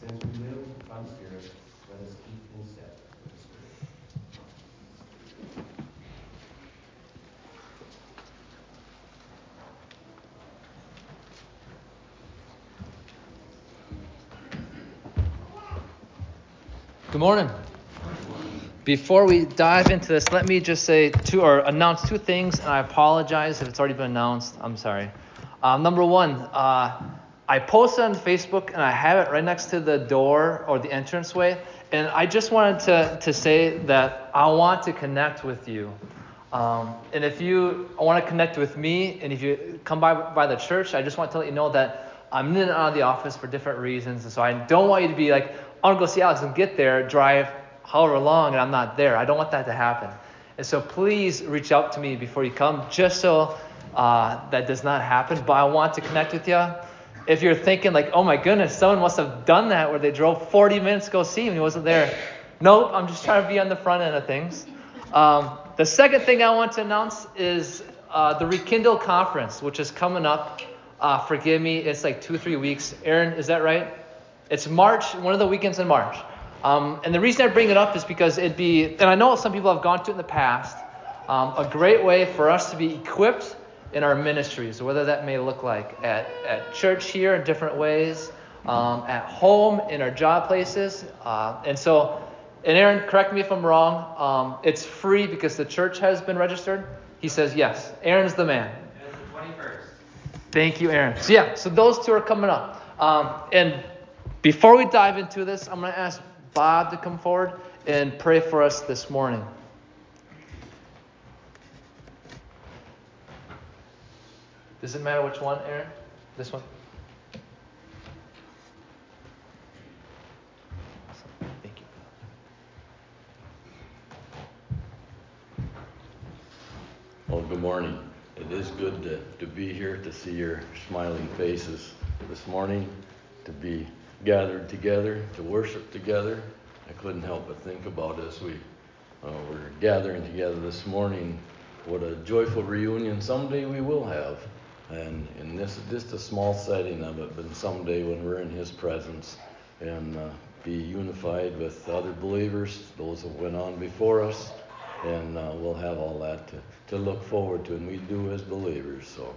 Since we live by the Spirit, let us keep in step with the Spirit. Good morning. Before we dive into this, let me just say two or announce two things, and I apologize if it's already been announced. I'm sorry. Uh, number one, uh, I posted on Facebook, and I have it right next to the door or the entranceway. And I just wanted to, to say that I want to connect with you. Um, and if you want to connect with me, and if you come by by the church, I just want to let you know that I'm in and out of the office for different reasons. And so I don't want you to be like, I want to go see Alex and get there, drive however long, and I'm not there. I don't want that to happen. And so please reach out to me before you come, just so uh, that does not happen. But I want to connect with you. If you're thinking like, oh my goodness, someone must have done that where they drove 40 minutes to go see him he wasn't there. Nope, I'm just trying to be on the front end of things. Um, the second thing I want to announce is uh, the Rekindle Conference, which is coming up. Uh, forgive me, it's like two, three weeks. Aaron, is that right? It's March, one of the weekends in March. Um, and the reason I bring it up is because it'd be, and I know some people have gone to it in the past, um, a great way for us to be equipped in our ministries, whether that may look like at, at church here in different ways, um, at home, in our job places. Uh, and so, and Aaron, correct me if I'm wrong, um, it's free because the church has been registered. He says yes. Aaron's the man. the 21st. Thank you, Aaron. So, yeah, so those two are coming up. Um, and before we dive into this, I'm going to ask Bob to come forward and pray for us this morning. Does it matter which one, Aaron? This one? Thank you. Well, good morning. It is good to, to be here, to see your smiling faces this morning, to be gathered together, to worship together. I couldn't help but think about as we uh, were gathering together this morning, what a joyful reunion someday we will have. And this is just a small setting of it, but someday when we're in His presence and uh, be unified with other believers, those that went on before us, and uh, we'll have all that to, to look forward to, and we do as believers. So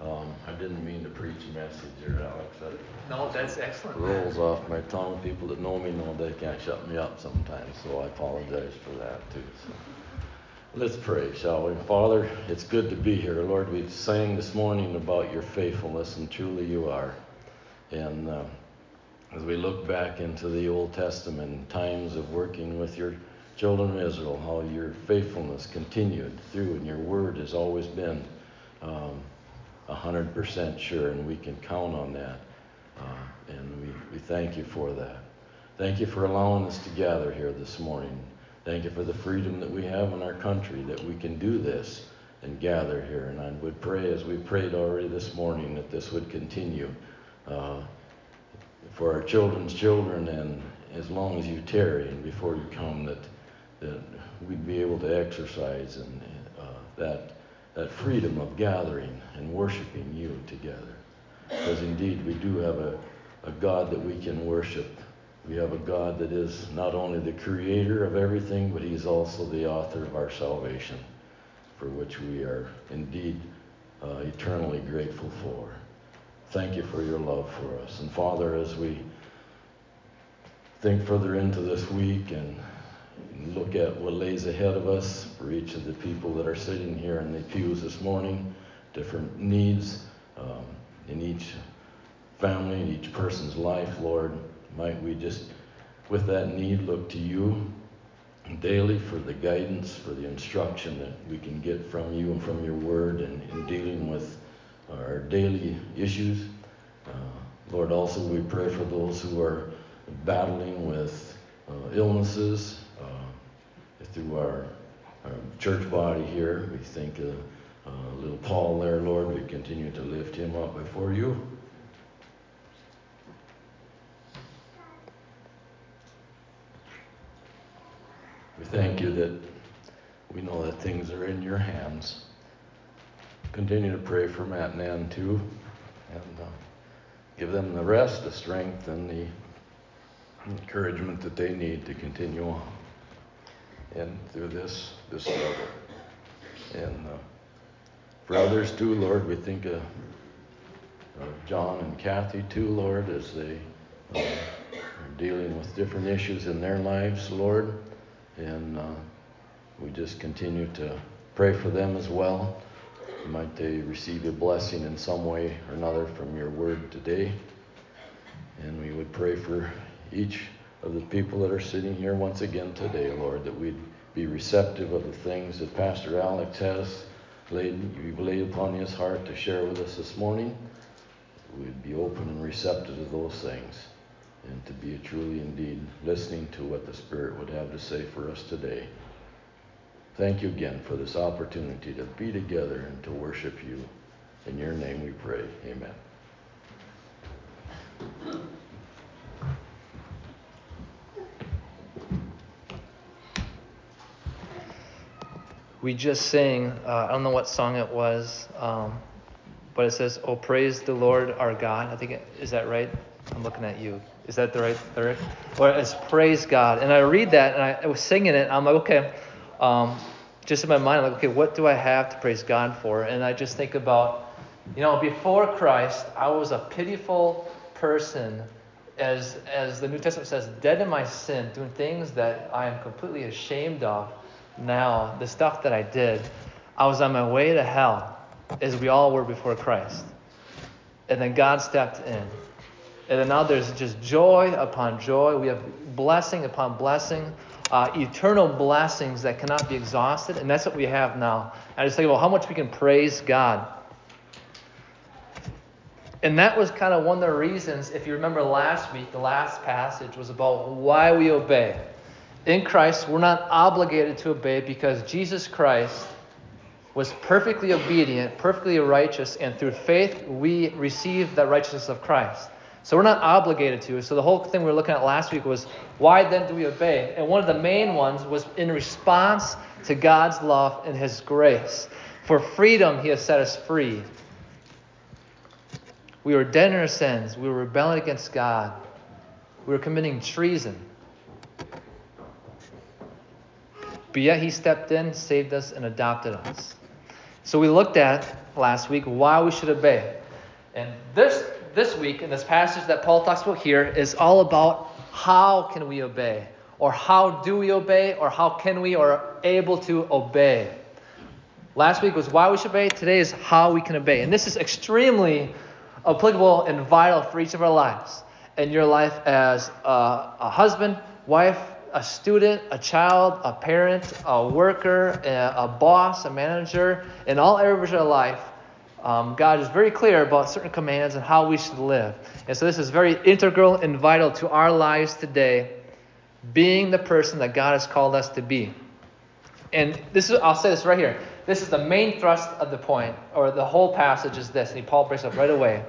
um, I didn't mean to preach a message here, Alex. That No, that's excellent. rolls off my tongue. People that know me know they can't shut me up sometimes, so I apologize for that too. So. Let's pray, shall we? Father, it's good to be here. Lord, we sang this morning about your faithfulness, and truly you are. And uh, as we look back into the Old Testament, times of working with your children of Israel, how your faithfulness continued through, and your word has always been um, 100% sure, and we can count on that. Uh, and we, we thank you for that. Thank you for allowing us to gather here this morning. Thank you for the freedom that we have in our country that we can do this and gather here. And I would pray, as we prayed already this morning, that this would continue uh, for our children's children and as long as you tarry and before you come, that, that we'd be able to exercise and, uh, that, that freedom of gathering and worshiping you together. Because indeed, we do have a, a God that we can worship we have a God that is not only the creator of everything, but He's also the author of our salvation, for which we are indeed uh, eternally grateful for. Thank you for your love for us. And Father, as we think further into this week and look at what lays ahead of us for each of the people that are sitting here in the pews this morning, different needs um, in each family, in each person's life, Lord might we just, with that need, look to you daily for the guidance, for the instruction that we can get from you and from your word and in dealing with our daily issues. Uh, Lord, also we pray for those who are battling with uh, illnesses uh, through our, our, church body here. We think of uh, little Paul there, Lord. We continue to lift him up before you. We thank you that we know that things are in your hands. Continue to pray for Matt and Ann too, and uh, give them the rest, the strength, and the encouragement that they need to continue on and through this this struggle. And uh, for others too, Lord, we think of John and Kathy too, Lord, as they uh, are dealing with different issues in their lives, Lord. And uh, we just continue to pray for them as well. Might they receive a blessing in some way or another from your word today. And we would pray for each of the people that are sitting here once again today, Lord, that we'd be receptive of the things that Pastor Alex has laid, you've laid upon his heart to share with us this morning. We'd be open and receptive to those things and to be truly indeed listening to what the Spirit would have to say for us today. Thank you again for this opportunity to be together and to worship you. In your name we pray. Amen. We just sang, uh, I don't know what song it was, um, but it says, Oh, praise the Lord our God. I think, it, is that right? I'm looking at you. Is that the right lyric? Or it's praise God. And I read that and I, I was singing it. I'm like, okay, um, just in my mind, I'm like, okay, what do I have to praise God for? And I just think about, you know, before Christ, I was a pitiful person, as as the New Testament says, dead in my sin, doing things that I am completely ashamed of. Now, the stuff that I did, I was on my way to hell, as we all were before Christ. And then God stepped in. And now there's just joy upon joy. We have blessing upon blessing, uh, eternal blessings that cannot be exhausted. And that's what we have now. I just think about how much we can praise God. And that was kind of one of the reasons, if you remember last week, the last passage was about why we obey. In Christ, we're not obligated to obey because Jesus Christ was perfectly obedient, perfectly righteous, and through faith we receive the righteousness of Christ. So we're not obligated to. So the whole thing we were looking at last week was why then do we obey? And one of the main ones was in response to God's love and His grace. For freedom, He has set us free. We were dead in our sins. We were rebelling against God. We were committing treason. But yet He stepped in, saved us, and adopted us. So we looked at last week why we should obey. And this this week in this passage that Paul talks about here is all about how can we obey, or how do we obey, or how can we or able to obey. Last week was why we should obey. Today is how we can obey. And this is extremely applicable and vital for each of our lives. In your life as a, a husband, wife, a student, a child, a parent, a worker, a, a boss, a manager, in all areas of your life, um, God is very clear about certain commands and how we should live. And so this is very integral and vital to our lives today, being the person that God has called us to be. And this is, I'll say this right here. This is the main thrust of the point, or the whole passage is this, and Paul breaks up right away.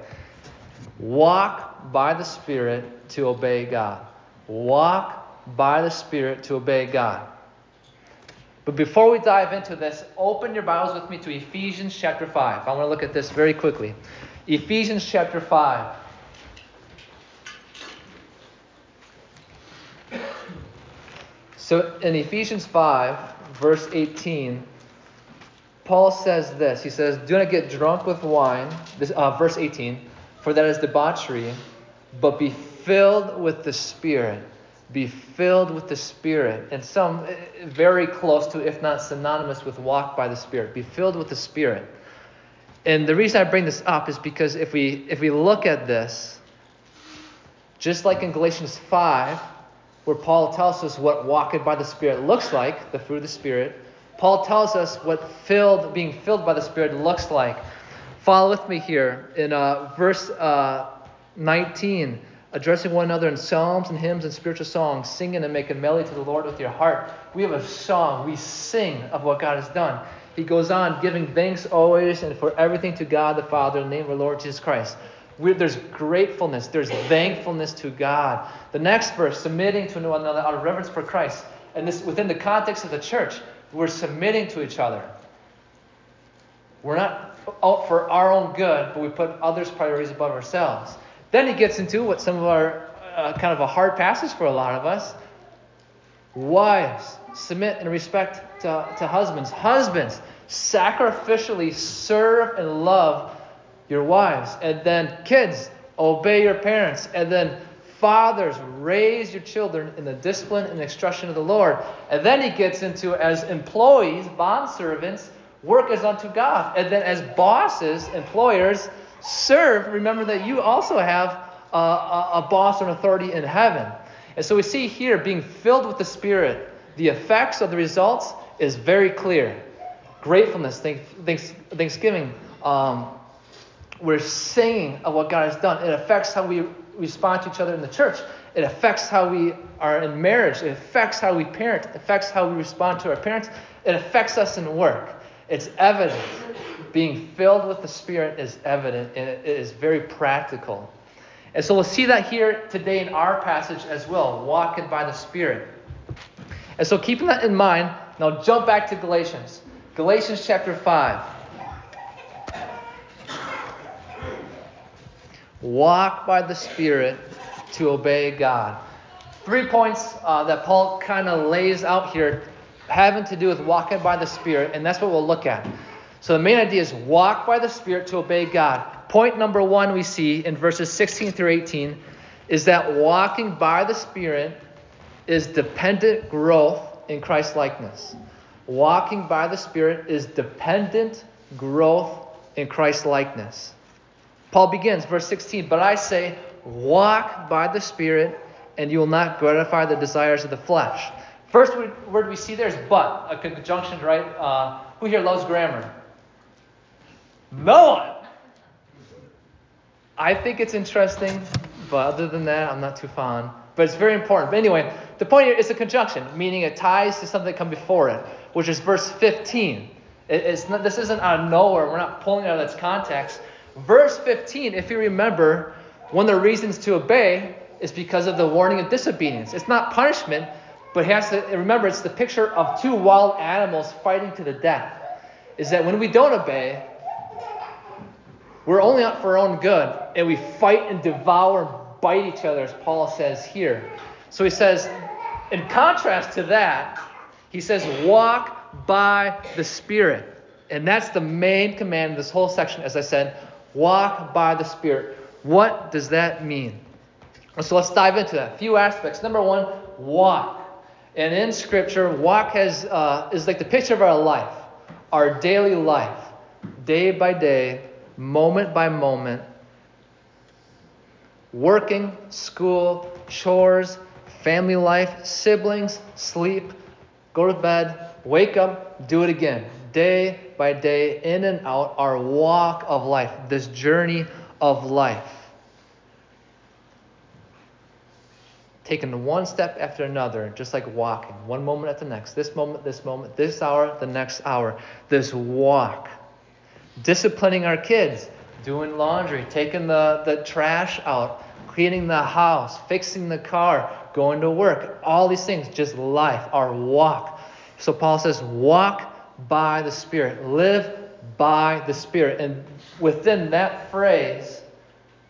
Walk by the Spirit to obey God. Walk by the Spirit to obey God. But before we dive into this, open your Bibles with me to Ephesians chapter 5. I want to look at this very quickly. Ephesians chapter 5. So in Ephesians 5, verse 18, Paul says this. He says, Do not get drunk with wine. This, uh, verse 18, for that is debauchery, but be filled with the Spirit be filled with the Spirit. And some eh, very close to, if not synonymous with walk by the Spirit. Be filled with the Spirit. And the reason I bring this up is because if we if we look at this, just like in Galatians 5, where Paul tells us what walking by the Spirit looks like, the fruit of the Spirit, Paul tells us what filled, being filled by the Spirit looks like. Follow with me here in uh, verse uh, 19 addressing one another in psalms and hymns and spiritual songs, singing and making melody to the Lord with your heart. We have a song. We sing of what God has done. He goes on giving thanks always and for everything to God the Father in the name of our Lord Jesus Christ. We're, there's gratefulness, there's thankfulness to God. The next verse, submitting to one another out of reverence for Christ. And this within the context of the church, we're submitting to each other. We're not out for our own good, but we put others' priorities above ourselves. Then he gets into what some of our uh, kind of a hard passage for a lot of us. Wives, submit and respect to, to husbands. Husbands, sacrificially serve and love your wives. And then kids, obey your parents. And then fathers, raise your children in the discipline and instruction of the Lord. And then he gets into as employees, bond servants, work as unto God. And then as bosses, employers, serve. Remember that you also have a, a, a boss and authority in heaven. And so we see here being filled with the Spirit, the effects of the results is very clear. Gratefulness, thanks, thanks, thanksgiving. Um, we're singing of what God has done. It affects how we respond to each other in the church. It affects how we are in marriage. It affects how we parent. It affects how we respond to our parents. It affects us in work. It's evident. Being filled with the Spirit is evident and it is very practical. And so we'll see that here today in our passage as well, walking by the Spirit. And so keeping that in mind, now jump back to Galatians. Galatians chapter 5. Walk by the Spirit to obey God. Three points uh, that Paul kind of lays out here having to do with walking by the Spirit, and that's what we'll look at. So the main idea is walk by the Spirit to obey God. Point number one we see in verses 16 through 18 is that walking by the Spirit is dependent growth in Christ likeness. Walking by the Spirit is dependent growth in Christ likeness. Paul begins, verse 16, but I say, walk by the Spirit, and you will not gratify the desires of the flesh. First word we see there is but, a conjunction, right? Uh, who here loves grammar? No one. I think it's interesting, but other than that, I'm not too fond. But it's very important. But anyway, the point here is a conjunction, meaning it ties to something that come before it, which is verse 15. It, not, this isn't out of nowhere. We're not pulling it out of its context. Verse 15, if you remember, one of the reasons to obey is because of the warning of disobedience. It's not punishment, but he has to remember it's the picture of two wild animals fighting to the death. Is that when we don't obey, we're only out for our own good, and we fight and devour and bite each other, as Paul says here. So he says, in contrast to that, he says, walk by the Spirit. And that's the main command in this whole section, as I said, walk by the Spirit. What does that mean? So let's dive into that. A few aspects. Number one, walk. And in Scripture, walk has, uh, is like the picture of our life, our daily life, day by day, moment by moment. Working, school, chores, family life, siblings, sleep, go to bed, wake up, do it again. Day by day, in and out, our walk of life, this journey of life. taken one step after another, just like walking, one moment at the next, this moment, this moment, this hour, the next hour, this walk. Disciplining our kids, doing laundry, taking the, the trash out, cleaning the house, fixing the car, going to work, all these things, just life, our walk. So Paul says, walk by the Spirit, live by the Spirit. And within that phrase,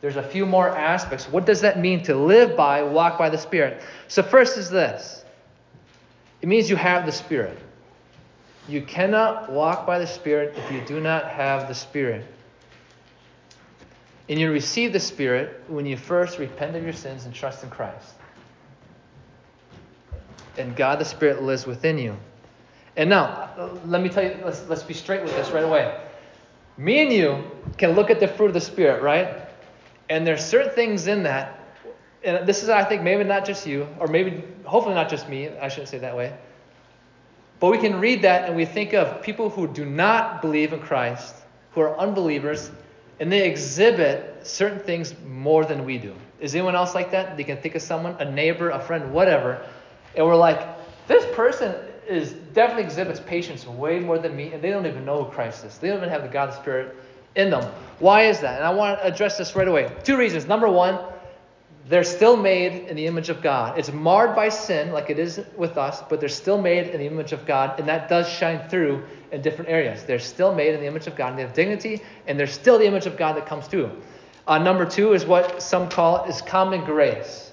there's a few more aspects. What does that mean to live by, walk by the Spirit? So, first is this it means you have the Spirit. You cannot walk by the Spirit if you do not have the Spirit. And you receive the Spirit when you first repent of your sins and trust in Christ. And God the Spirit lives within you. And now, let me tell you, let's, let's be straight with this right away. Me and you can look at the fruit of the Spirit, right? And there's certain things in that, and this is, I think, maybe not just you, or maybe, hopefully not just me, I shouldn't say that way. But we can read that and we think of people who do not believe in Christ, who are unbelievers, and they exhibit certain things more than we do. Is anyone else like that? They can think of someone, a neighbor, a friend, whatever, and we're like, this person is definitely exhibits patience way more than me, and they don't even know who Christ is. They don't even have the God Spirit in them. Why is that? And I want to address this right away. Two reasons. Number one, they're still made in the image of God. It's marred by sin, like it is with us, but they're still made in the image of God, and that does shine through in different areas. They're still made in the image of God, and they have dignity, and they're still the image of God that comes through. Uh, number two is what some call is common grace.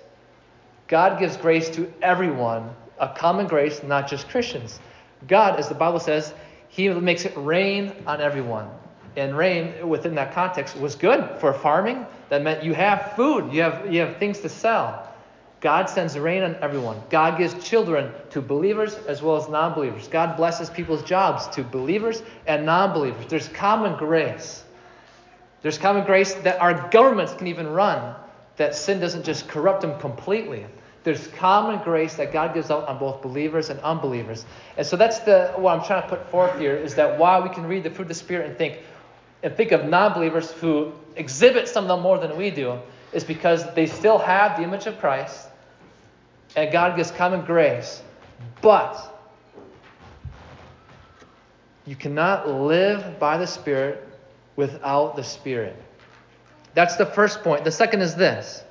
God gives grace to everyone, a common grace, not just Christians. God, as the Bible says, He makes it rain on everyone. And rain, within that context, was good for farming. That meant you have food, you have, you have things to sell. God sends rain on everyone. God gives children to believers as well as non believers. God blesses people's jobs to believers and non believers. There's common grace. There's common grace that our governments can even run, that sin doesn't just corrupt them completely. There's common grace that God gives out on both believers and unbelievers. And so that's the what I'm trying to put forth here is that while we can read the fruit of the Spirit and think and think of non-believers who exhibit some of them more than we do, is because they still have the image of Christ and God gives common grace. But you cannot live by the Spirit without the Spirit. That's the first point. The second is this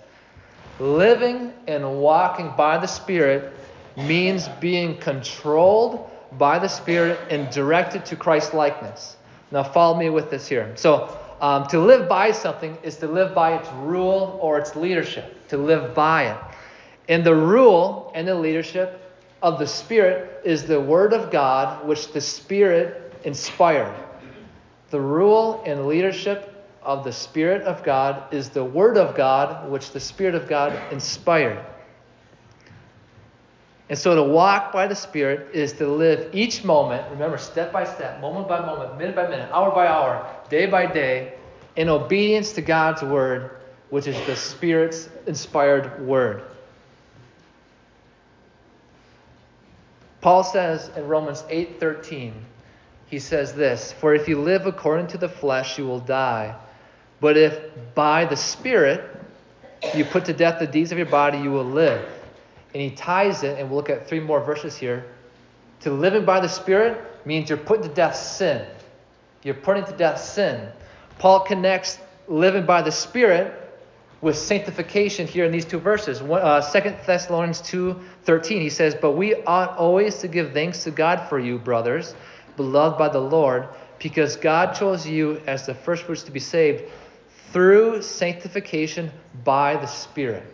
living and walking by the Spirit means being controlled by the Spirit and directed to Christ likeness. Now, follow me with this here. So, um, to live by something is to live by its rule or its leadership, to live by it. And the rule and the leadership of the Spirit is the Word of God, which the Spirit inspired. The rule and leadership of the Spirit of God is the Word of God, which the Spirit of God inspired. And so to walk by the Spirit is to live each moment, remember, step by step, moment by moment, minute by minute, hour by hour, day by day, in obedience to God's Word, which is the Spirit's inspired Word. Paul says in Romans 8:13, he says this, "For if you live according to the flesh, you will die. But if by the Spirit you put to death the deeds of your body, you will live." And he ties it, and we'll look at three more verses here. To living by the Spirit means you're putting to death sin. You're putting to death sin. Paul connects living by the Spirit with sanctification here in these two verses. Uh, 2 Thessalonians 2.13, he says, But we ought always to give thanks to God for you, brothers, beloved by the Lord, because God chose you as the firstfruits to be saved through sanctification by the Spirit.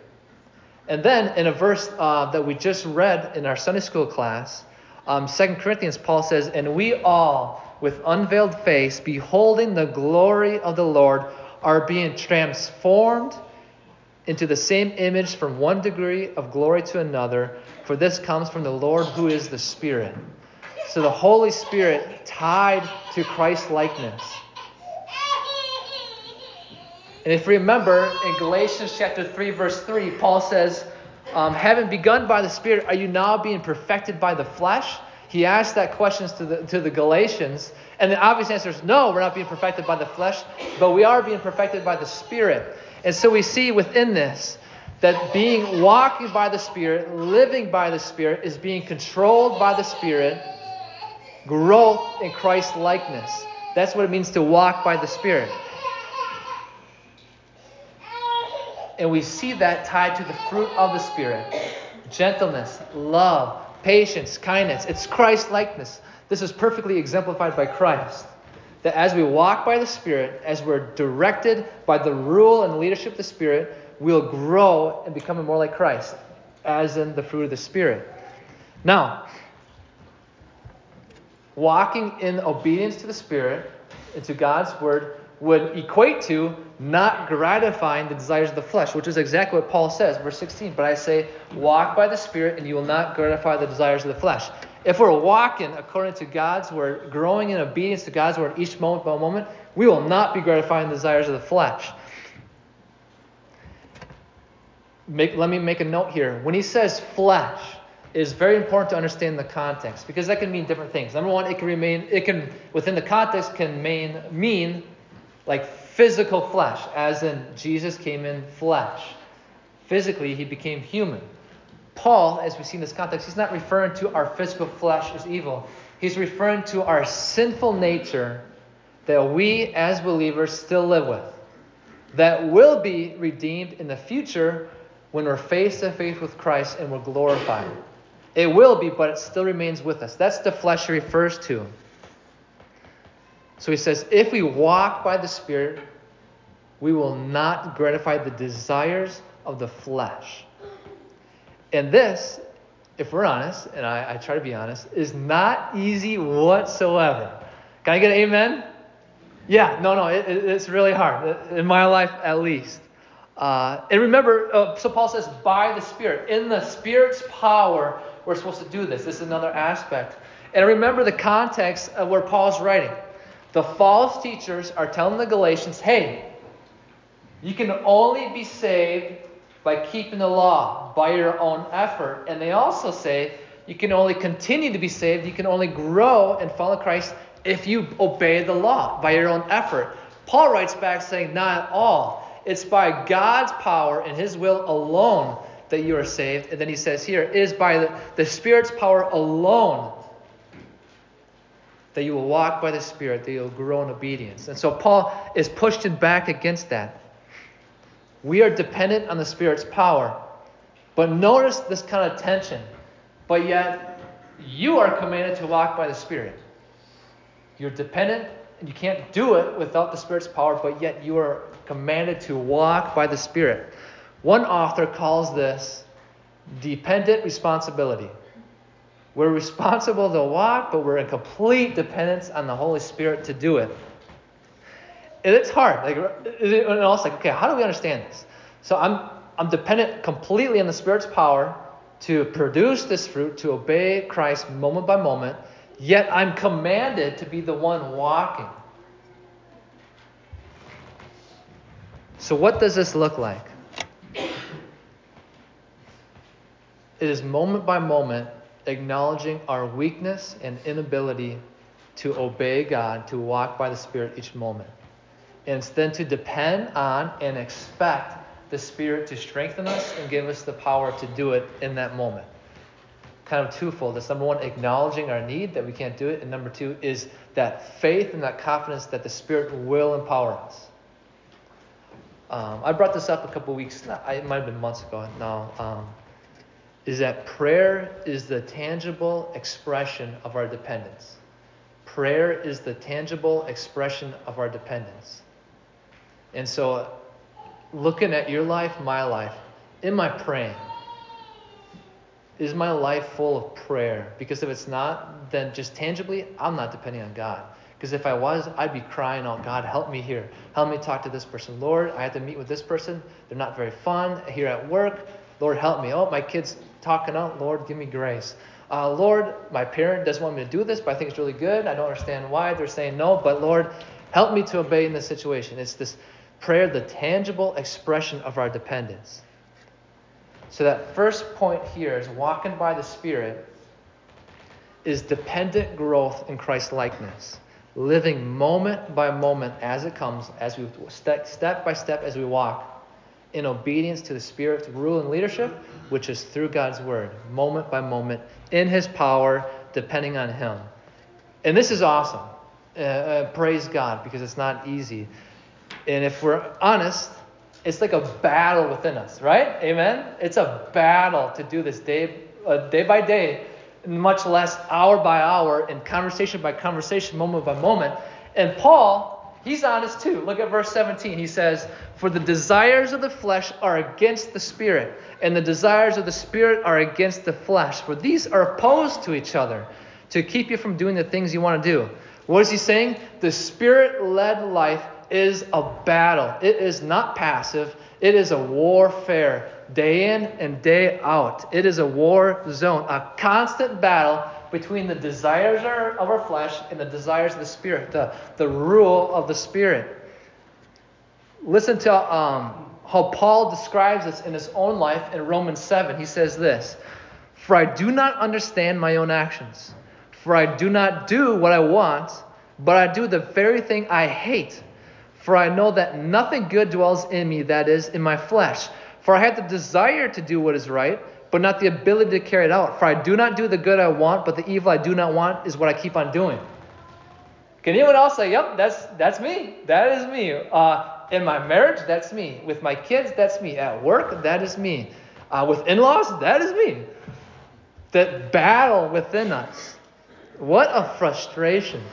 And then in a verse uh, that we just read in our Sunday school class, um, 2 Corinthians, Paul says, And we all, with unveiled face, beholding the glory of the Lord, are being transformed into the same image from one degree of glory to another, for this comes from the Lord who is the Spirit. So the Holy Spirit tied to Christ likeness. And if you remember in Galatians chapter 3, verse 3, Paul says, um, Having begun by the Spirit, are you now being perfected by the flesh? He asked that question to the, to the Galatians, and the obvious answer is no, we're not being perfected by the flesh, but we are being perfected by the Spirit. And so we see within this that being walking by the Spirit, living by the Spirit, is being controlled by the Spirit, growth in Christ likeness. That's what it means to walk by the Spirit. And we see that tied to the fruit of the Spirit gentleness, love, patience, kindness. It's Christ likeness. This is perfectly exemplified by Christ that as we walk by the Spirit, as we're directed by the rule and leadership of the Spirit, we'll grow and become more like Christ, as in the fruit of the Spirit. Now, walking in obedience to the Spirit and to God's Word would equate to not gratifying the desires of the flesh, which is exactly what Paul says, verse 16. But I say, walk by the Spirit, and you will not gratify the desires of the flesh. If we're walking according to God's word, growing in obedience to God's word each moment by moment, we will not be gratifying the desires of the flesh. Make, let me make a note here. When he says flesh, it is very important to understand the context because that can mean different things. Number one, it can remain, it can within the context can mean mean like physical flesh, as in Jesus came in flesh. Physically, he became human. Paul, as we see in this context, he's not referring to our physical flesh as evil. He's referring to our sinful nature that we as believers still live with, that will be redeemed in the future when we're face to face with Christ and we're glorified. It will be, but it still remains with us. That's the flesh he refers to. So he says, if we walk by the Spirit, we will not gratify the desires of the flesh. And this, if we're honest, and I, I try to be honest, is not easy whatsoever. Can I get an amen? Yeah, no, no, it, it, it's really hard, in my life at least. Uh, and remember, uh, so Paul says, by the Spirit. In the Spirit's power, we're supposed to do this. This is another aspect. And remember the context of where Paul's writing. The false teachers are telling the Galatians, hey, you can only be saved by keeping the law, by your own effort. And they also say you can only continue to be saved, you can only grow and follow Christ if you obey the law by your own effort. Paul writes back saying, Not at all. It's by God's power and His will alone that you are saved. And then he says here, it is by the, the Spirit's power alone that you will walk by the Spirit, that you'll grow in obedience. And so Paul is pushing back against that. We are dependent on the Spirit's power. But notice this kind of tension. But yet, you are commanded to walk by the Spirit. You're dependent, and you can't do it without the Spirit's power, but yet you are commanded to walk by the Spirit. One author calls this dependent responsibility. We're responsible to walk, but we're in complete dependence on the Holy Spirit to do it. And it's hard. Like, and also, like, okay, how do we understand this? So I'm, I'm dependent completely on the Spirit's power to produce this fruit, to obey Christ moment by moment, yet I'm commanded to be the one walking. So, what does this look like? It is moment by moment acknowledging our weakness and inability to obey God, to walk by the Spirit each moment. And it's then to depend on and expect the Spirit to strengthen us and give us the power to do it in that moment. Kind of twofold. That's number one, acknowledging our need that we can't do it. And number two is that faith and that confidence that the Spirit will empower us. Um, I brought this up a couple weeks, it might have been months ago now. Um, is that prayer is the tangible expression of our dependence. Prayer is the tangible expression of our dependence. And so, looking at your life, my life, am I praying? Is my life full of prayer? Because if it's not, then just tangibly, I'm not depending on God. Because if I was, I'd be crying out, God, help me here. Help me talk to this person. Lord, I have to meet with this person. They're not very fun here at work. Lord, help me. Oh, my kid's talking out. Lord, give me grace. Uh, Lord, my parent doesn't want me to do this, but I think it's really good. I don't understand why they're saying no, but Lord, help me to obey in this situation. It's this prayer, the tangible expression of our dependence. So, that first point here is walking by the Spirit is dependent growth in Christ likeness. Living moment by moment as it comes, as we step, step by step as we walk in obedience to the Spirit's rule and leadership, which is through God's Word, moment by moment, in His power, depending on Him. And this is awesome. Uh, uh, praise God, because it's not easy. And if we're honest, it's like a battle within us, right? Amen? It's a battle to do this day, uh, day by day, much less hour by hour, and conversation by conversation, moment by moment. And Paul He's honest too. Look at verse 17. He says, For the desires of the flesh are against the spirit, and the desires of the spirit are against the flesh. For these are opposed to each other to keep you from doing the things you want to do. What is he saying? The spirit led life is a battle, it is not passive, it is a warfare day in and day out. It is a war zone, a constant battle between the desires of our flesh and the desires of the Spirit, the, the rule of the Spirit. Listen to um, how Paul describes this in his own life in Romans 7. He says this For I do not understand my own actions, for I do not do what I want, but I do the very thing I hate. For I know that nothing good dwells in me, that is, in my flesh. For I have the desire to do what is right but not the ability to carry it out. For I do not do the good I want, but the evil I do not want is what I keep on doing. Can anyone else say, "Yep, that's that's me. That is me." Uh, in my marriage, that's me. With my kids, that's me. At work, that is me. Uh, with in-laws, that is me. That battle within us. What a frustration.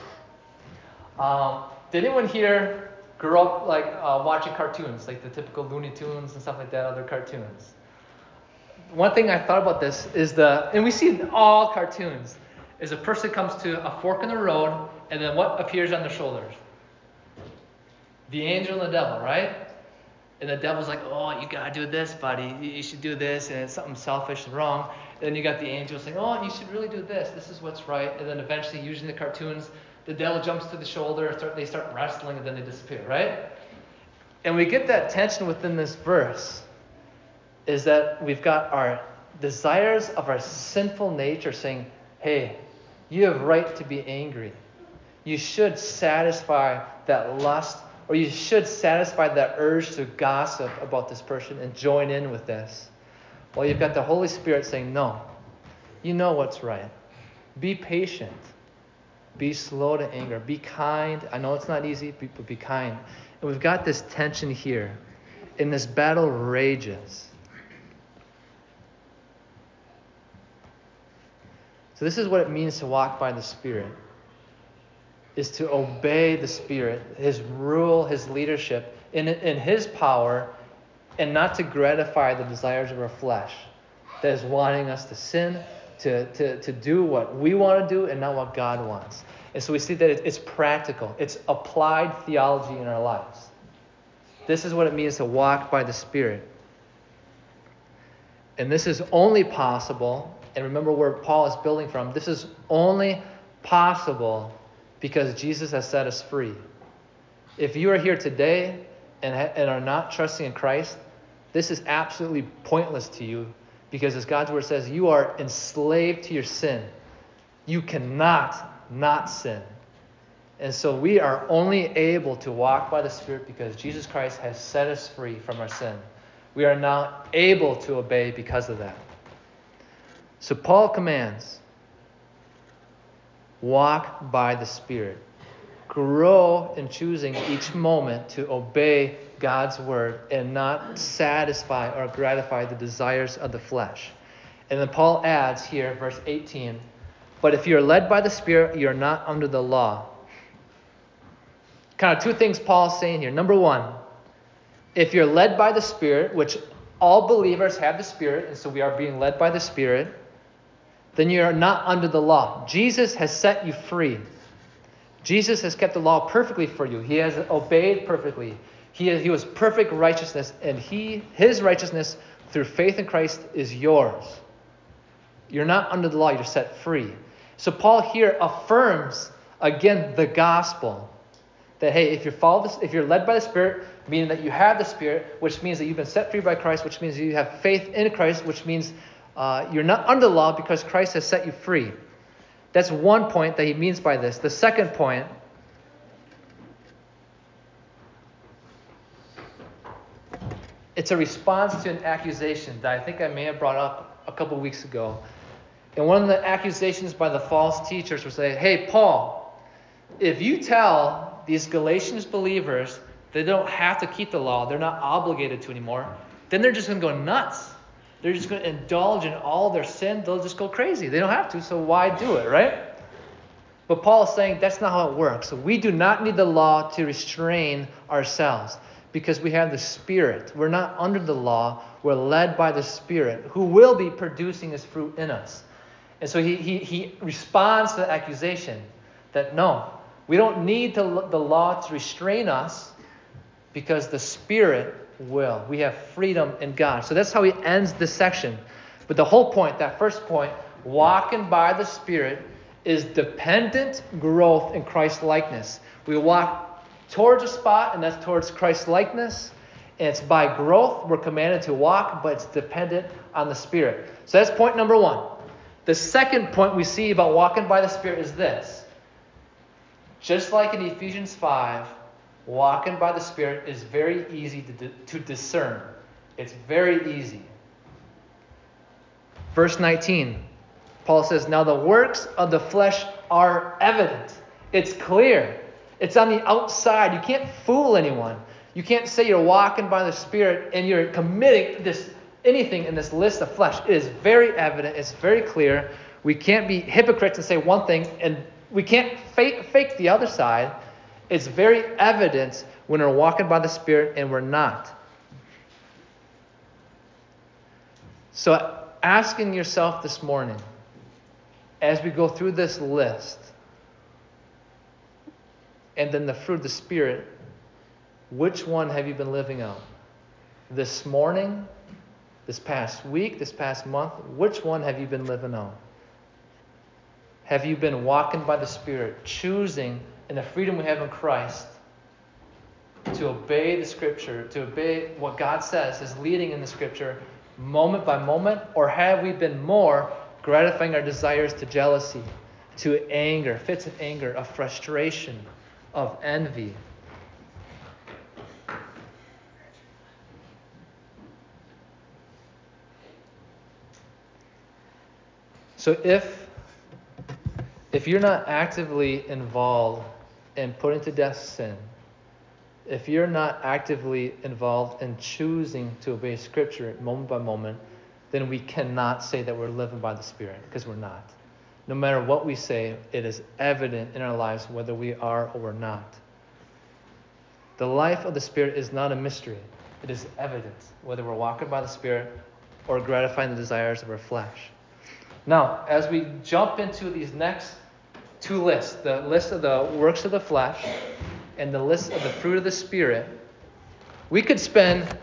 Um, did anyone here grow up like uh, watching cartoons, like the typical Looney Tunes and stuff like that, other cartoons? One thing I thought about this is the, and we see in all cartoons, is a person comes to a fork in the road, and then what appears on their shoulders? The angel and the devil, right? And the devil's like, oh, you gotta do this, buddy. You should do this, and it's something selfish and wrong. And then you got the angel saying, oh, you should really do this. This is what's right. And then eventually, usually in the cartoons, the devil jumps to the shoulder, start, they start wrestling, and then they disappear, right? And we get that tension within this verse is that we've got our desires of our sinful nature saying, hey, you have right to be angry. You should satisfy that lust, or you should satisfy that urge to gossip about this person and join in with this. Well, you've got the Holy Spirit saying, no, you know what's right. Be patient. Be slow to anger. Be kind. I know it's not easy, but be kind. And we've got this tension here. And this battle rages. So this is what it means to walk by the Spirit. Is to obey the Spirit, His rule, His leadership, in, in His power, and not to gratify the desires of our flesh that is wanting us to sin, to, to, to do what we want to do, and not what God wants. And so we see that it's practical, it's applied theology in our lives. This is what it means to walk by the Spirit. And this is only possible and remember where Paul is building from, this is only possible because Jesus has set us free. If you are here today and, and are not trusting in Christ, this is absolutely pointless to you because, as God's word says, you are enslaved to your sin. You cannot not sin. And so we are only able to walk by the Spirit because Jesus Christ has set us free from our sin. We are now able to obey because of that. So Paul commands walk by the Spirit. Grow in choosing each moment to obey God's word and not satisfy or gratify the desires of the flesh. And then Paul adds here, verse 18, but if you're led by the Spirit, you're not under the law. Kind of two things Paul's saying here. Number one, if you're led by the Spirit, which all believers have the Spirit, and so we are being led by the Spirit, then you are not under the law. Jesus has set you free. Jesus has kept the law perfectly for you. He has obeyed perfectly. He, he was perfect righteousness, and he, his righteousness through faith in Christ is yours. You're not under the law, you're set free. So Paul here affirms again the gospel. That hey, if you're followed, if you're led by the Spirit, meaning that you have the Spirit, which means that you've been set free by Christ, which means you have faith in Christ, which means uh, you're not under the law because Christ has set you free. That's one point that he means by this. The second point it's a response to an accusation that I think I may have brought up a couple weeks ago. And one of the accusations by the false teachers was say, Hey, Paul, if you tell these Galatians believers they don't have to keep the law, they're not obligated to anymore, then they're just going to go nuts. They're just going to indulge in all their sin. They'll just go crazy. They don't have to, so why do it, right? But Paul is saying that's not how it works. We do not need the law to restrain ourselves because we have the Spirit. We're not under the law. We're led by the Spirit who will be producing his fruit in us. And so he, he, he responds to the accusation that no, we don't need to, the law to restrain us because the Spirit will. We have freedom in God. So that's how he ends this section. But the whole point, that first point, walking by the Spirit, is dependent growth in Christ likeness. We walk towards a spot, and that's towards Christ likeness. And it's by growth we're commanded to walk, but it's dependent on the Spirit. So that's point number one. The second point we see about walking by the Spirit is this. Just like in Ephesians 5, walking by the Spirit is very easy to, to discern. It's very easy. Verse 19, Paul says, Now the works of the flesh are evident. It's clear. It's on the outside. You can't fool anyone. You can't say you're walking by the Spirit and you're committing this anything in this list of flesh. It is very evident. It's very clear. We can't be hypocrites and say one thing and we can't fake, fake the other side. It's very evident when we're walking by the Spirit and we're not. So asking yourself this morning, as we go through this list, and then the fruit of the Spirit, which one have you been living out? This morning, this past week, this past month, which one have you been living out? Have you been walking by the Spirit, choosing in the freedom we have in Christ to obey the Scripture, to obey what God says is leading in the Scripture moment by moment? Or have we been more gratifying our desires to jealousy, to anger, fits of anger, of frustration, of envy? So if if you're not actively involved in putting to death sin, if you're not actively involved in choosing to obey Scripture moment by moment, then we cannot say that we're living by the Spirit because we're not. No matter what we say, it is evident in our lives whether we are or we're not. The life of the Spirit is not a mystery, it is evident whether we're walking by the Spirit or gratifying the desires of our flesh. Now, as we jump into these next two lists the list of the works of the flesh and the list of the fruit of the Spirit we could spend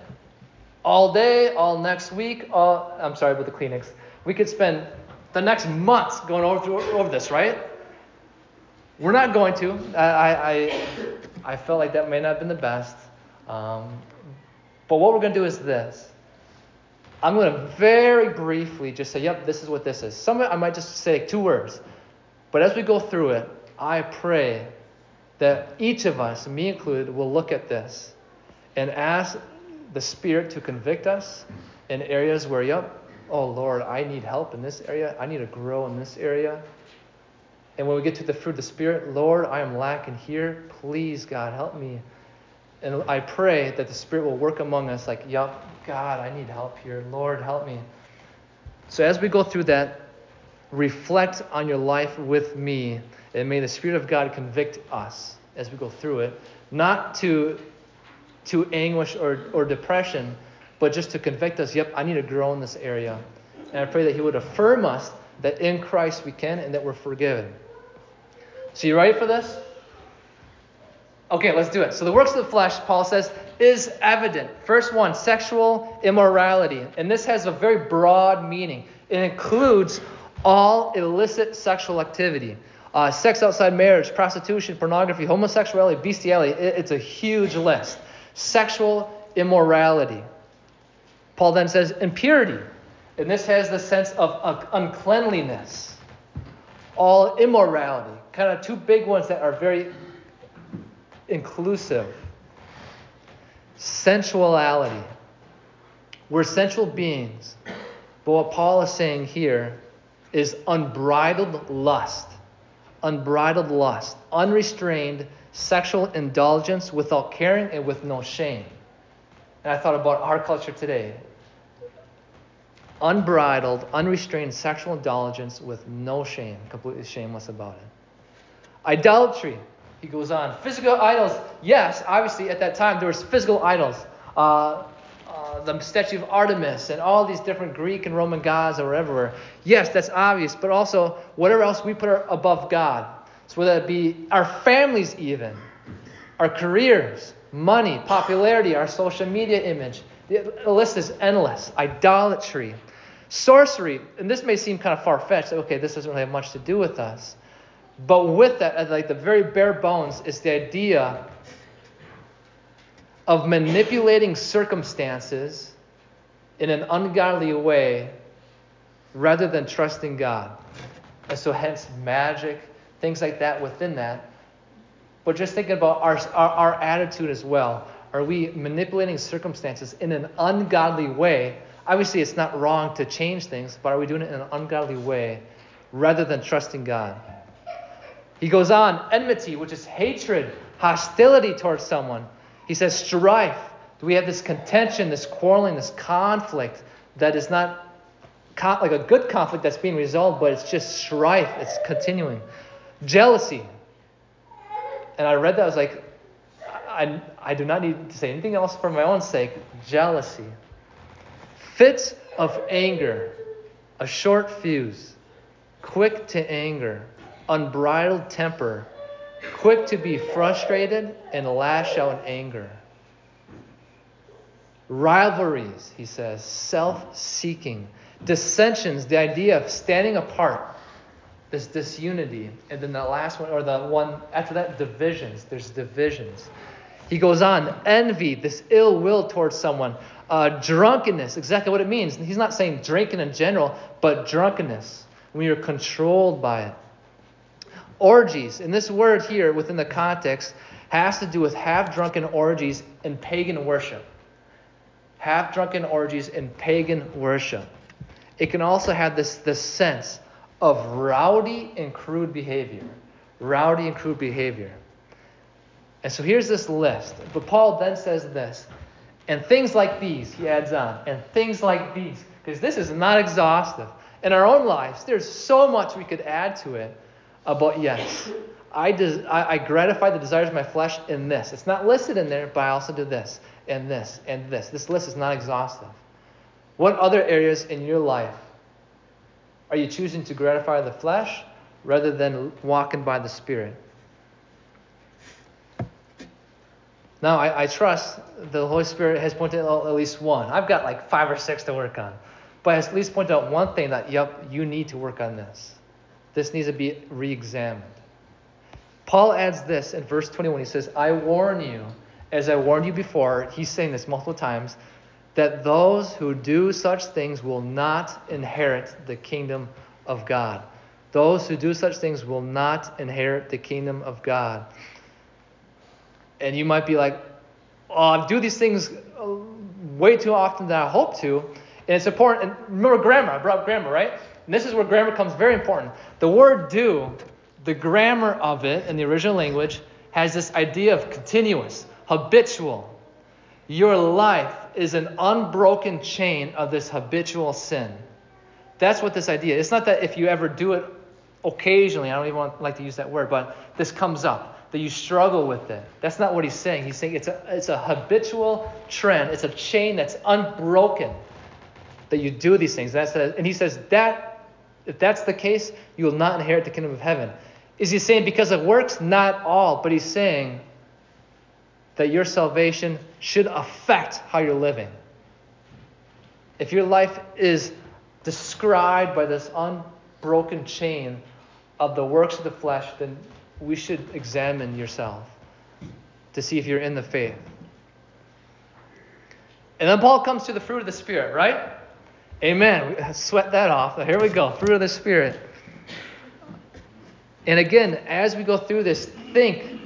all day, all next week, all, I'm sorry about the Kleenex. We could spend the next months going over, over this, right? We're not going to. I, I, I felt like that may not have been the best. Um, but what we're going to do is this I'm going to very briefly just say, yep, this is what this is. Some I might just say two words. But as we go through it, I pray that each of us, me included, will look at this and ask the Spirit to convict us in areas where, yep, oh Lord, I need help in this area. I need to grow in this area. And when we get to the fruit of the Spirit, Lord, I am lacking here. Please, God, help me. And I pray that the Spirit will work among us like, yep, God, I need help here. Lord, help me. So as we go through that, reflect on your life with me, and may the Spirit of God convict us as we go through it, not to, to anguish or, or depression, but just to convict us, yep, I need to grow in this area. And I pray that He would affirm us that in Christ we can and that we're forgiven. So, you ready for this? Okay, let's do it. So, the works of the flesh, Paul says, is evident. First one, sexual immorality. And this has a very broad meaning. It includes all illicit sexual activity. Uh, sex outside marriage, prostitution, pornography, homosexuality, bestiality. It, it's a huge list. Sexual immorality. Paul then says impurity. And this has the sense of uncleanliness. All immorality. Kind of two big ones that are very inclusive. Sensuality. We're sensual beings. But what Paul is saying here is unbridled lust. Unbridled lust. Unrestrained sexual indulgence without caring and with no shame. And I thought about our culture today. Unbridled, unrestrained sexual indulgence with no shame, completely shameless about it. Idolatry, he goes on. Physical idols, yes, obviously at that time there was physical idols. Uh, the statue of Artemis and all these different Greek and Roman gods were everywhere. Yes, that's obvious, but also whatever else we put above God. So whether it be our families even, our careers, money, popularity, our social media image. The list is endless. Idolatry, sorcery, and this may seem kind of far fetched. Okay, this doesn't really have much to do with us. But with that, like the very bare bones, is the idea of manipulating circumstances in an ungodly way rather than trusting God. And so, hence, magic, things like that within that. But just thinking about our, our, our, attitude as well. Are we manipulating circumstances in an ungodly way? Obviously, it's not wrong to change things, but are we doing it in an ungodly way rather than trusting God? He goes on, enmity, which is hatred, hostility towards someone. He says strife. Do we have this contention, this quarreling, this conflict that is not like a good conflict that's being resolved, but it's just strife, it's continuing. Jealousy. And I read that, I was like, I, I do not need to say anything else for my own sake. Jealousy. Fits of anger. a short fuse, quick to anger, unbridled temper, quick to be frustrated and lash out in anger. Rivalries, he says, self seeking, dissensions, the idea of standing apart, this disunity. And then the last one, or the one after that, divisions. There's divisions. He goes on, envy, this ill will towards someone, uh, drunkenness, exactly what it means. He's not saying drinking in general, but drunkenness, when you're controlled by it. Orgies, and this word here within the context has to do with half drunken orgies in pagan worship. Half drunken orgies in pagan worship. It can also have this, this sense of rowdy and crude behavior. Rowdy and crude behavior. And so here's this list. But Paul then says this. And things like these, he adds on, and things like these, because this is not exhaustive. In our own lives, there's so much we could add to it Uh, about, yes, I, des- I, I gratify the desires of my flesh in this. It's not listed in there, but I also do this, and this, and this. This list is not exhaustive. What other areas in your life are you choosing to gratify the flesh rather than walking by the Spirit? Now, I, I, trust the Holy Spirit has pointed out at least one. I've got like five or six to work on. But at least pointed out one thing that, yep, you need to work on this. This needs to be re examined. Paul adds this in verse 21. He says, I warn you, as I warned you before, he's saying this multiple times, that those who do such things will not inherit the kingdom of God. Those who do such things will not inherit the kingdom of God. And you might be like, oh, I do these things uh, way too often than I hope to. And it's important. And remember grammar. I brought up grammar, right? And this is where grammar comes very important. The word do, the grammar of it in the original language, has this idea of continuous, habitual. Your life is an unbroken chain of this habitual sin. That's what this idea. It's not that if you ever do it occasionally, I don't even want, like to use that word, but this comes up that you struggle with it. That's not what he's saying. He's saying it's a, it's a habitual trend, it's a chain that's unbroken that you do these things. That's a, and he says that if that's the case, you will not inherit the kingdom of heaven. Is he saying because of works? Not all, but he's saying that your salvation should affect how you're living. If your life is described by this unbroken chain of the works of the flesh, then we should examine yourself to see if you're in the faith. And then Paul comes to the fruit of the Spirit, right? Amen. Sweat that off. Here we go. Fruit of the Spirit. And again, as we go through this, think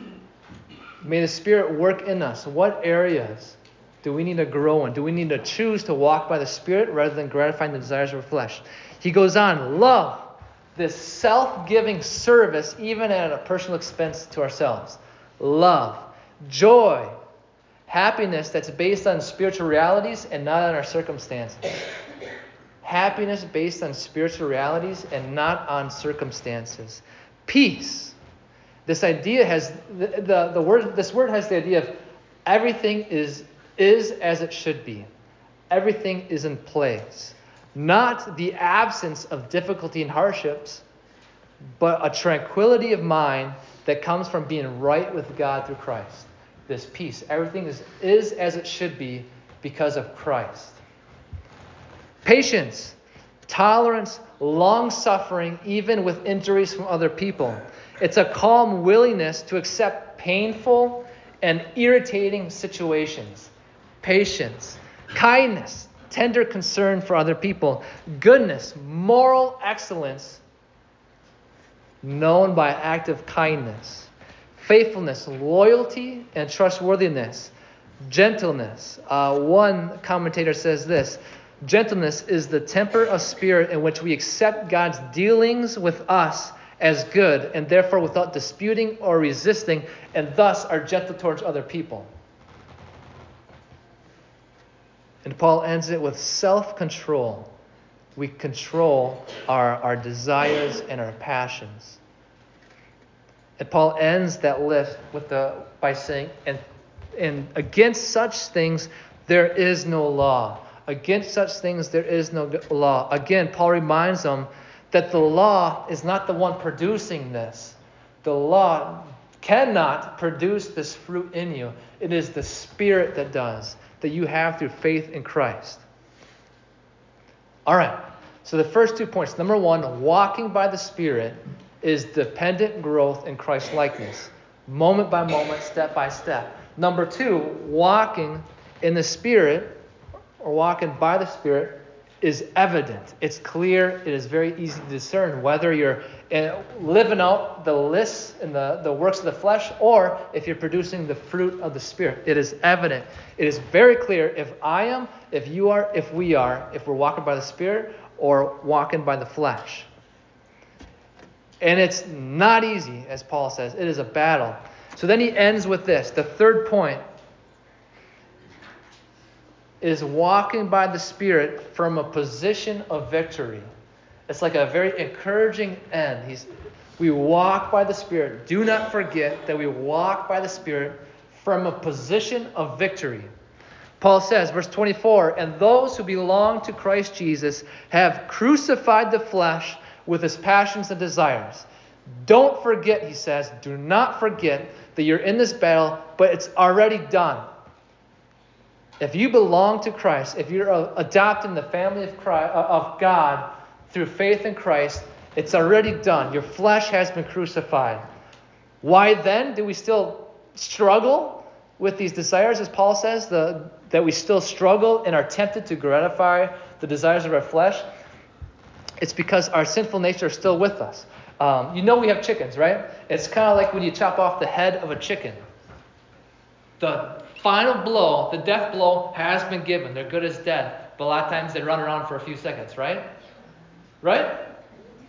may the Spirit work in us. What areas do we need to grow in? Do we need to choose to walk by the Spirit rather than gratifying the desires of our flesh? He goes on, love this self giving service, even at a personal expense to ourselves. Love, joy, happiness that's based on spiritual realities and not on our circumstances. Happiness based on spiritual realities and not on circumstances. Peace. This idea has the, the, the word this word has the idea of everything is is as it should be. Everything is in place not the absence of difficulty and hardships, but a tranquility of mind that comes from being right with God through Christ. This peace. Everything is, is as it should be because of Christ. Patience, tolerance, long suffering, even with injuries from other people. It's a calm willingness to accept painful and irritating situations. Patience, kindness, tender concern for other people, goodness, moral excellence, known by act of kindness, faithfulness, loyalty, and trustworthiness, gentleness. Uh, one commentator says this gentleness is the temper of spirit in which we accept God's dealings with us as good, and therefore without disputing or resisting, and thus are gentle towards other people. And Paul ends it with self control. We control our, our desires and our passions. And Paul ends that list with the, by saying, and, and against such things there is no law. Against such things there is no law. Again, Paul reminds them that the law is not the one producing this. The law cannot produce this fruit in you. It is the Spirit that does, that you have through faith in Christ. All right. So the first two points. Number one, walking by the Spirit is dependent growth in Christ likeness, moment by moment, step by step. Number two, walking in the Spirit or walking by the Spirit is evident. It's clear. It is very easy to discern whether you're eh, living out the lists and the, the works of the flesh or if you're producing the fruit of the Spirit. It is evident. It is very clear if I am, if you are, if we are, if we're walking by the Spirit or walking by the flesh. And it's not easy, as Paul says. It is a battle. So then he ends with this. The third point is walking by the Spirit from a position of victory. It's like a very encouraging end. He's, we walk by the Spirit. Do not forget that we walk by the Spirit from a position of victory. Paul says, verse 24, and those who belong to Christ Jesus have crucified the flesh with its passions and desires. Don't forget, he says, do not forget that you're in this battle, but it's already done. If you belong to Christ, if you're adopting the family of, Christ, uh, of God through faith in Christ, it's already done. Your flesh has been crucified. Why then do we still struggle with these desires, as Paul says, the, that we still struggle and are tempted to gratify the desires of our flesh? It's because our sinful nature is still with us. Um, you know we have chickens, right? It's kind of like when you chop off the head of a chicken. The final blow, the death blow, has been given. They're good as dead. But a lot of times they run around for a few seconds, right? Right?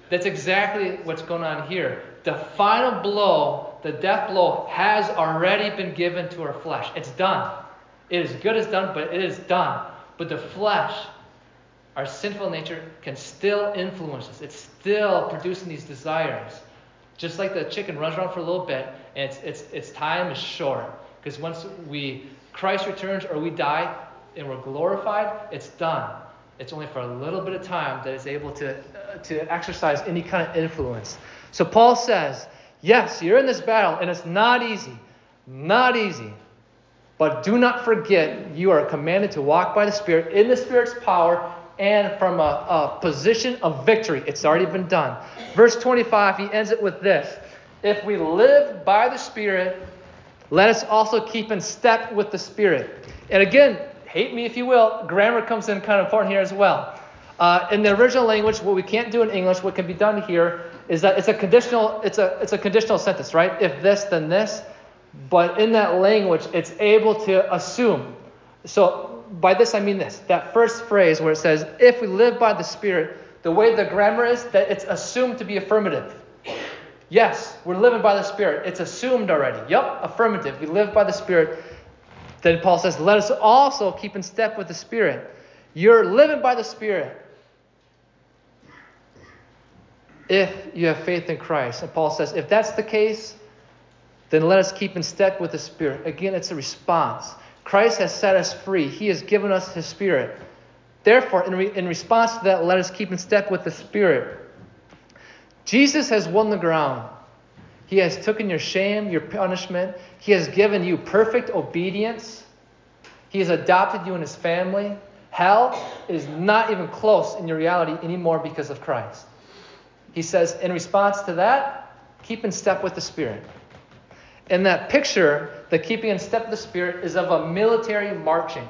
That's exactly what's going on here. The final blow, the death blow, has already been given to our flesh. It's done. It is good as done, but it is done. But the flesh, our sinful nature, can still influence us. It's still producing these desires. Just like the chicken runs around for a little bit, and its, its, its time is short. Because once we Christ returns or we die and we're glorified, it's done. It's only for a little bit of time that it's able to, uh, to exercise any kind of influence. So Paul says, yes, you're in this battle, and it's not easy. Not easy. But do not forget, you are commanded to walk by the Spirit in the Spirit's power and from a, a position of victory. It's already been done. Verse 25, he ends it with this If we live by the Spirit, let us also keep in step with the Spirit. And again, hate me if you will, grammar comes in kind of important here as well. Uh, in the original language, what we can't do in English, what can be done here is that it's a conditional, it's a, it's a conditional sentence, right? If this, then this. But in that language, it's able to assume. So by this I mean this: that first phrase where it says, "If we live by the Spirit," the way the grammar is that it's assumed to be affirmative. Yes, we're living by the Spirit. It's assumed already. Yep, affirmative. We live by the Spirit. Then Paul says, let us also keep in step with the Spirit. You're living by the Spirit if you have faith in Christ. And Paul says, if that's the case, then let us keep in step with the Spirit. Again, it's a response. Christ has set us free, He has given us His Spirit. Therefore, in, re- in response to that, let us keep in step with the Spirit. Jesus has won the ground. He has taken your shame, your punishment. He has given you perfect obedience. He has adopted you in his family. Hell is not even close in your reality anymore because of Christ. He says, in response to that, keep in step with the Spirit. In that picture, the keeping in step with the Spirit is of a military marching.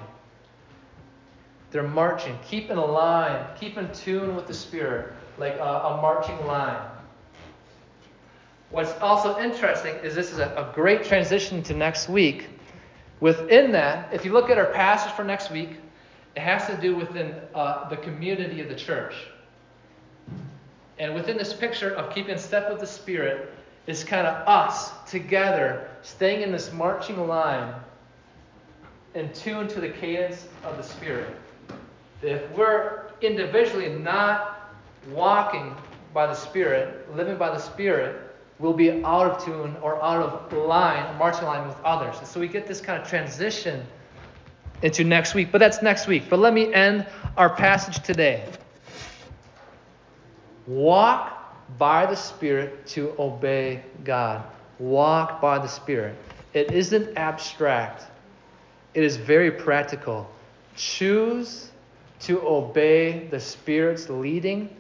They're marching. Keep in line, keep in tune with the Spirit like a, a marching line. What's also interesting is this is a, a great transition to next week. Within that, if you look at our passage for next week, it has to do within uh, the community of the church. And within this picture of keeping step with the Spirit is kind of us together, staying in this marching line in tune to the cadence of the Spirit. If we're individually not walking by the Spirit, living by the Spirit, will be out of tune or out of line, marching line with others. And so we get this kind of transition into next week, but that's next week. But let me end our passage today. Walk by the Spirit to obey God. Walk by the Spirit. It isn't abstract, it is very practical. Choose to obey the Spirit's leading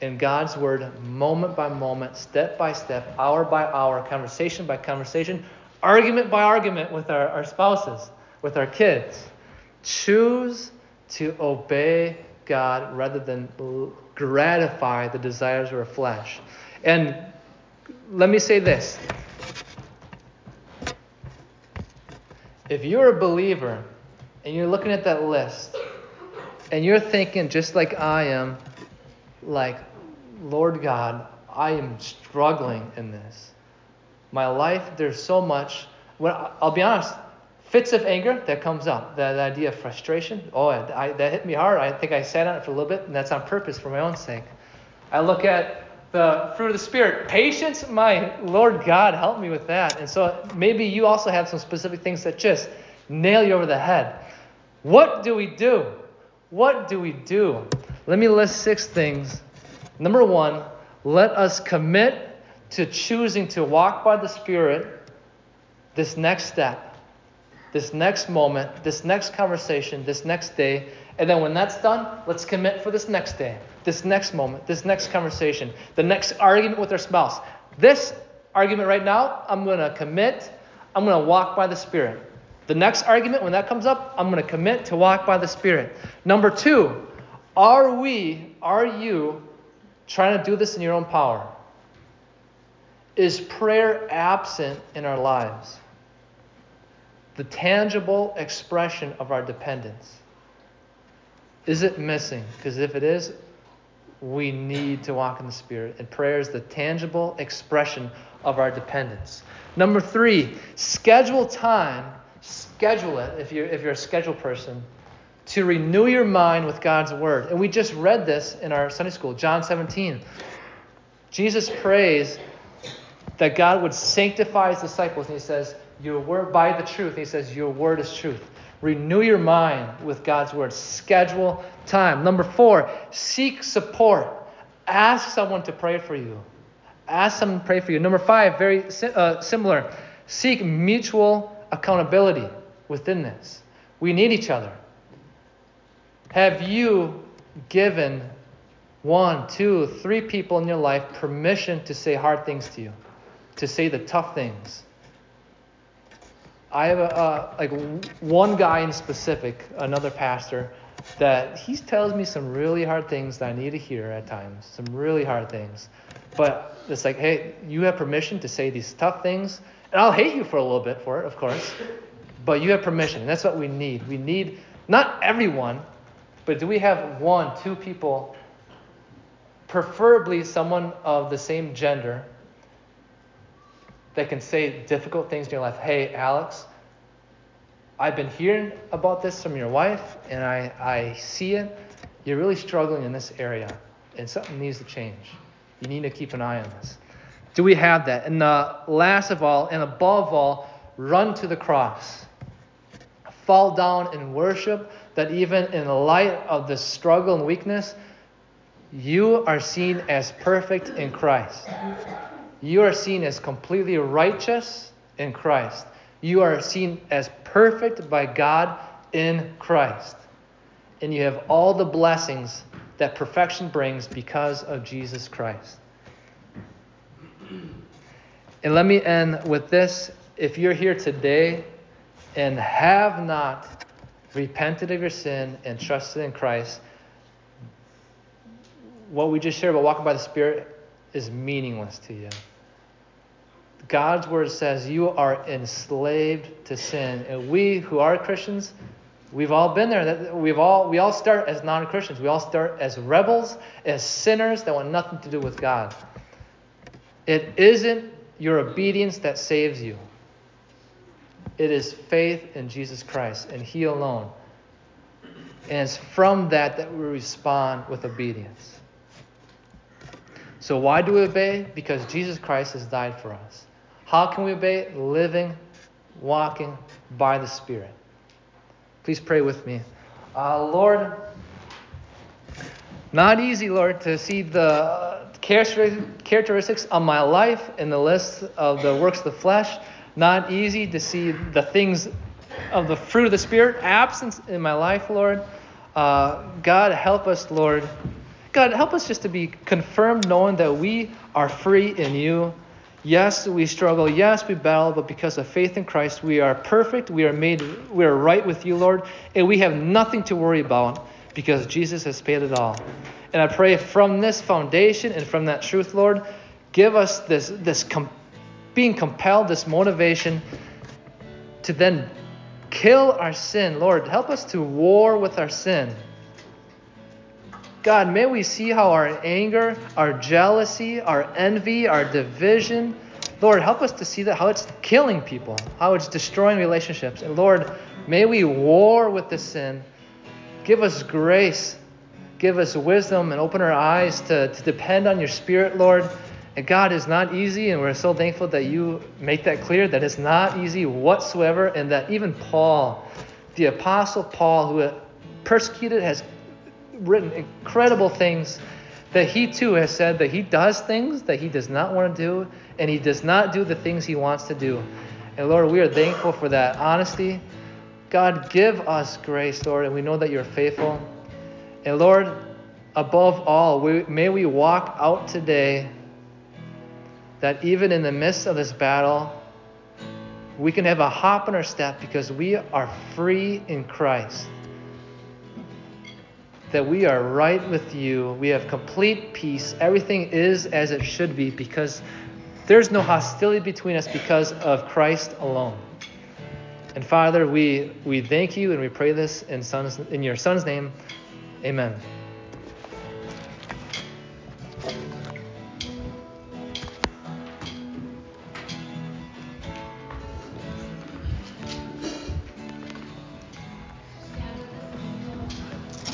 in God's Word moment by moment, step by step, hour by hour, conversation by conversation, argument by argument with our, our spouses, with our kids. Choose to obey God rather than gratify the desires of our flesh. And let me say this if you're a believer and you're looking at that list and you're thinking, just like I am, like, Lord God, I am struggling in this. My life, there's so much. Well, I'll be honest, fits of anger that comes up, that idea of frustration. Oh, I, that hit me hard. I think I sat on it for a little bit, and that's on purpose for my own sake. I look at the fruit of the Spirit. Patience, my Lord God, help me with that. And so maybe you also have some specific things that just nail you over the head. What do we do? What do we do? Let me list six things. Number one, let us commit to choosing to walk by the Spirit this next step, this next moment, this next conversation, this next day. And then when that's done, let's commit for this next day, this next moment, this next conversation, the next argument with our spouse. This argument right now, I'm going to commit, I'm going to walk by the Spirit. The next argument, when that comes up, I'm going to commit to walk by the Spirit. Number two, are we, are you trying to do this in your own power? Is prayer absent in our lives? The tangible expression of our dependence. Is it missing? Because if it is, we need to walk in the Spirit. And prayer is the tangible expression of our dependence. Number three, schedule time, schedule it if you're, if you're a schedule person, to renew your mind with God's Word. And we just read this in our Sunday school, John 17. Jesus prays that God would sanctify his disciples, and he says, Your word by the truth. And He says, Your word is truth. Renew your mind with God's word. Schedule time. Number four, seek support. Ask someone to pray for you. Ask someone to pray for you. Number five, very uh, similar, seek mutual accountability within this. We need each other. Have you given one, two, three people in your life permission to say hard things to you? to say the tough things. I have a, like one guy in specific, another pastor, that he tells me some really hard things that I need to hear at times, some really hard things. But it's like, hey, you have permission to say these tough things, and I'll hate you for a little bit for it, of course. But you have permission, and that's what we need. We need not everyone, but do we have one, two people, preferably someone of the same gender, that can say difficult things in your life. Hey, Alex, I've been hearing about this from your wife, and I, I see it. You're really struggling in this area, and something needs to change. You need to keep an eye on this. Do we have that? And uh, last of all, and above all, run to the cross. Fall down in worship that even in the light of the struggle and weakness, you are seen as perfect in Christ. You are seen as completely righteous in Christ. You are seen as perfect by God in Christ. And you have all the blessings that perfection brings because of Jesus Christ. And let me end with this. If you're here today and have not repented of your sin and trusted in Christ, what we just shared about walking by the Spirit is meaningless to you. God's word says you are enslaved to sin. And we who are Christians, we've all been there. We've all we all start as non-Christians. We all start as rebels, as sinners that want nothing to do with God. It isn't your obedience that saves you. It is faith in Jesus Christ and He alone. And it's from that that we respond with obedience. So why do we obey? Because Jesus Christ has died for us. How can we obey? Living, walking by the Spirit. Please pray with me. Uh, Lord, not easy, Lord, to see the characteristics of my life in the list of the works of the flesh. Not easy to see the things of the fruit of the Spirit absent in my life, Lord. Uh, God, help us, Lord. God, help us just to be confirmed knowing that we are free in you. Yes, we struggle. Yes, we battle, but because of faith in Christ, we are perfect. We are made, we are right with you, Lord, and we have nothing to worry about because Jesus has paid it all. And I pray from this foundation and from that truth, Lord, give us this, this com- being compelled, this motivation to then kill our sin. Lord, help us to war with our sin. God, may we see how our anger, our jealousy, our envy, our division, Lord, help us to see that how it's killing people, how it's destroying relationships. And Lord, may we war with the sin. Give us grace, give us wisdom, and open our eyes to, to depend on your Spirit, Lord. And God is not easy, and we're so thankful that you make that clear that it's not easy whatsoever, and that even Paul, the Apostle Paul, who persecuted, has written incredible things that he too has said that he does things that he does not want to do, and he does not do the things he wants to do. And Lord, we are thankful for that honesty. God, give us grace, Lord, and we know that you're faithful. And Lord, above all, we, may we walk out today that even in the midst of this battle, we can have a hop in our step because we are free in Christ that we are right with you. We have complete peace. Everything is as it should be because there's no hostility between us because of Christ alone. And Father, we, we thank you and we pray this in, son's, in your Son's name. Amen.